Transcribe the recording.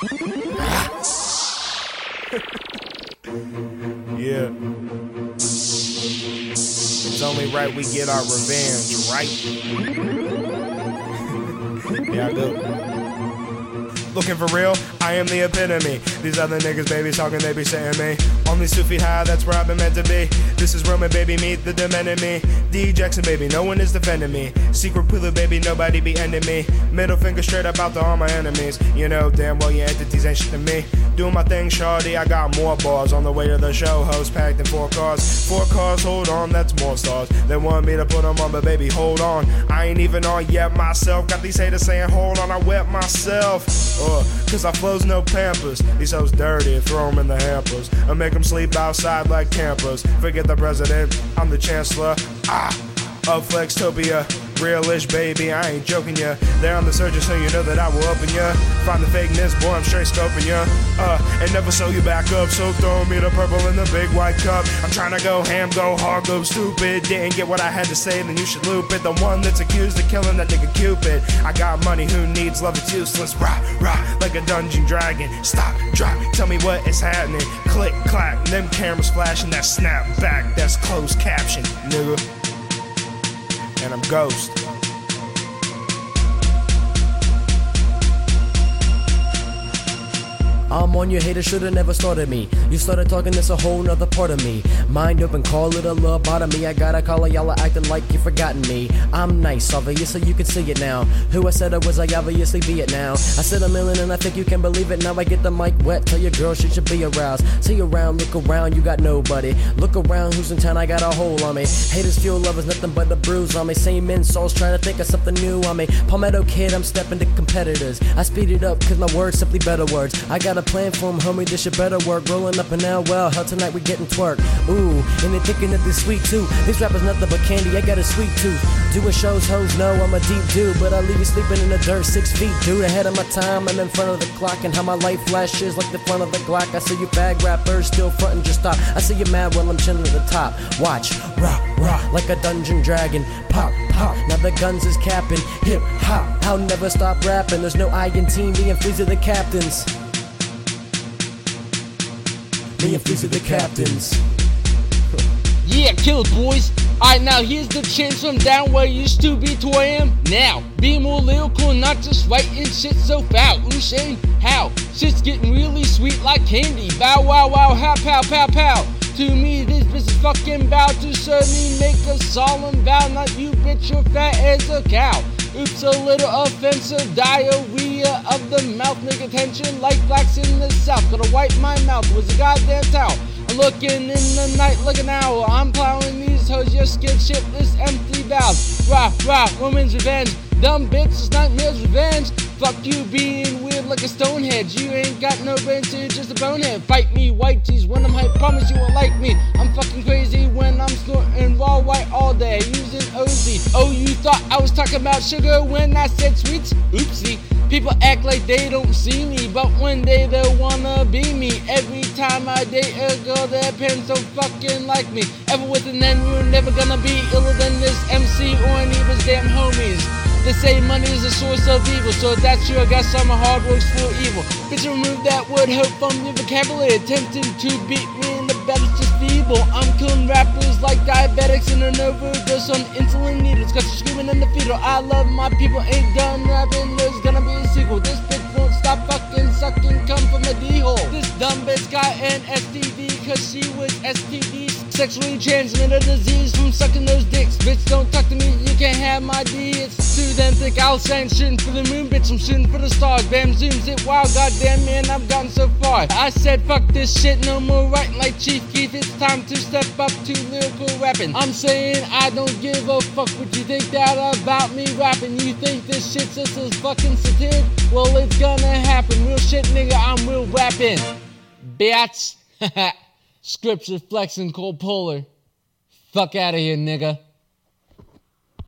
yeah. It's only right we get our revenge, right? yeah, I do. Looking for real? I am the epitome. These other niggas, baby, talking, they be saying me. Only two feet high, that's where I've been meant to be. This is Roman, baby, meet the demented me. D Jackson, baby, no one is defending me. Secret Pulu, baby, nobody be ending me. Middle finger straight up out to all my enemies. You know, damn well, your entities ain't shit to me. Doing my thing, shawty, I got more bars. On the way to the show, host packed in four cars. Four cars, hold on, that's more stars. They want me to put them on, but baby, hold on. I ain't even on yet myself. Got these haters saying, hold on, I wet myself. Uh, cause I flows no pampers. These hoes dirty, throw them in the hampers. I make them sleep outside like campers. Forget the president, I'm the chancellor. Ah, of Flextopia. Realish, baby, I ain't joking ya. There on the surgeon, so you know that I will open ya. Find the fakeness, boy, I'm straight scoping ya. Uh, and never sew you back up, so throw me the purple in the big white cup. I'm trying to go ham, go hard, go stupid. Didn't get what I had to say, then you should loop it. The one that's accused of killing that nigga Cupid. I got money, who needs love? It's useless. Rah, rah, like a dungeon dragon. Stop, drop, tell me what is happening. Click, clack, them cameras flashing, that snap back, that's closed caption, nigga and I'm Ghost. I'm on your hater, should've never started me. You started talking, that's a whole nother part of me. Mind open, call it a lobotomy. I gotta call it, y'all are acting like you forgotten me. I'm nice, obvious, so you can see it now. Who I said I was, I obviously be it now. I said a million and I think you can believe it. Now I get the mic wet, tell your girl she should be aroused. See around, look around, you got nobody. Look around, who's in town, I got a hole on me. Haters feel lovers, nothing but a bruise on me. Same insults, trying to think of something new on me. Palmetto kid, I'm stepping to competitors. I speed it up, cause my words simply better words. I got a plan for 'em, homie, this shit better work. Rolling up and now, well, hell, tonight we getting twerk. Ooh, and they thinking that this sweet too. These rappers nothing but candy, I got a sweet tooth. Doing shows, hoes know I'm a deep dude, but I leave you sleeping in the dirt six feet, dude. Ahead of my time, I'm in front of the clock, and how my life flashes like the front of the Glock. I see you bag rappers still frontin', just stop. I see you mad while I'm chilling at the top. Watch, rock, rock, like a dungeon dragon. Pop, pop, now the guns is capping. Hip hop, I'll never stop rapping. There's no I in team, and Freeze are the captains. Me and Freeze are the captains. Yeah, kill it, boys. Alright, now here's the chance from down where I used to be to am now. Be more lyrical, not just writing shit so foul. Ooh, Shane, how? Shit's getting really sweet like candy. Bow, wow, wow, how, pow, pow, pow. To me, this bitch is fucking bow to certainly make a solemn vow. Not you, bitch, you're fat as a cow. Oops, a little offensive diarrhea of the mouth. Nigga tension like blacks in the south. Gotta wipe my mouth with a goddamn towel. I'm looking in the night, looking out. I'm plowing these hoes, just get shitless, empty valves. Rah, rah, woman's revenge. Dumb bitch, it's nightmare's revenge. Fuck you being weird like a stonehead. You ain't got no brains, so you're just a bonehead. Fight me, white tees, when I'm hype, promise you won't like me. I'm fucking crazy talking about sugar when I said sweets? Oopsie. People act like they don't see me, but one day they'll wanna be me. Every time I date a girl, their parents don't fucking like me. Ever with an N, you're never gonna be iller than this MC or any of his damn homies. They say money is a source of evil, so that's true. I guess I'm a hard works for evil. Bitch, remove that word hope from your vocabulary. Attempting to beat me feeble. I'm killing rappers like diabetics in an overdose on insulin needles. Got you're screaming in the fetal. I love my people, ain't done rapping. There's gonna be a sequel. This bitch won't stop fucking sucking come from a D-hole. This dumb bitch got an STD cause she was STD. Sexually transmitted disease from sucking those dicks. Bitch, don't talk to me, you can't have my D. It's too damn thick. I'll say I'm shooting for the moon, bitch. I'm shooting for the stars. Bam, zooms it. Wow, goddamn, man, I've gotten so far. I said, fuck this shit, no more writing like Chief Keef. It's time to step up to lyrical rapping. I'm saying I don't give a fuck what you think that about me rapping. You think this shit's just as fucking satiric? Well, it's gonna happen. Real shit, nigga, I'm real rapping. Bitch. Scripture flexing cold polar. Fuck out of here, nigga.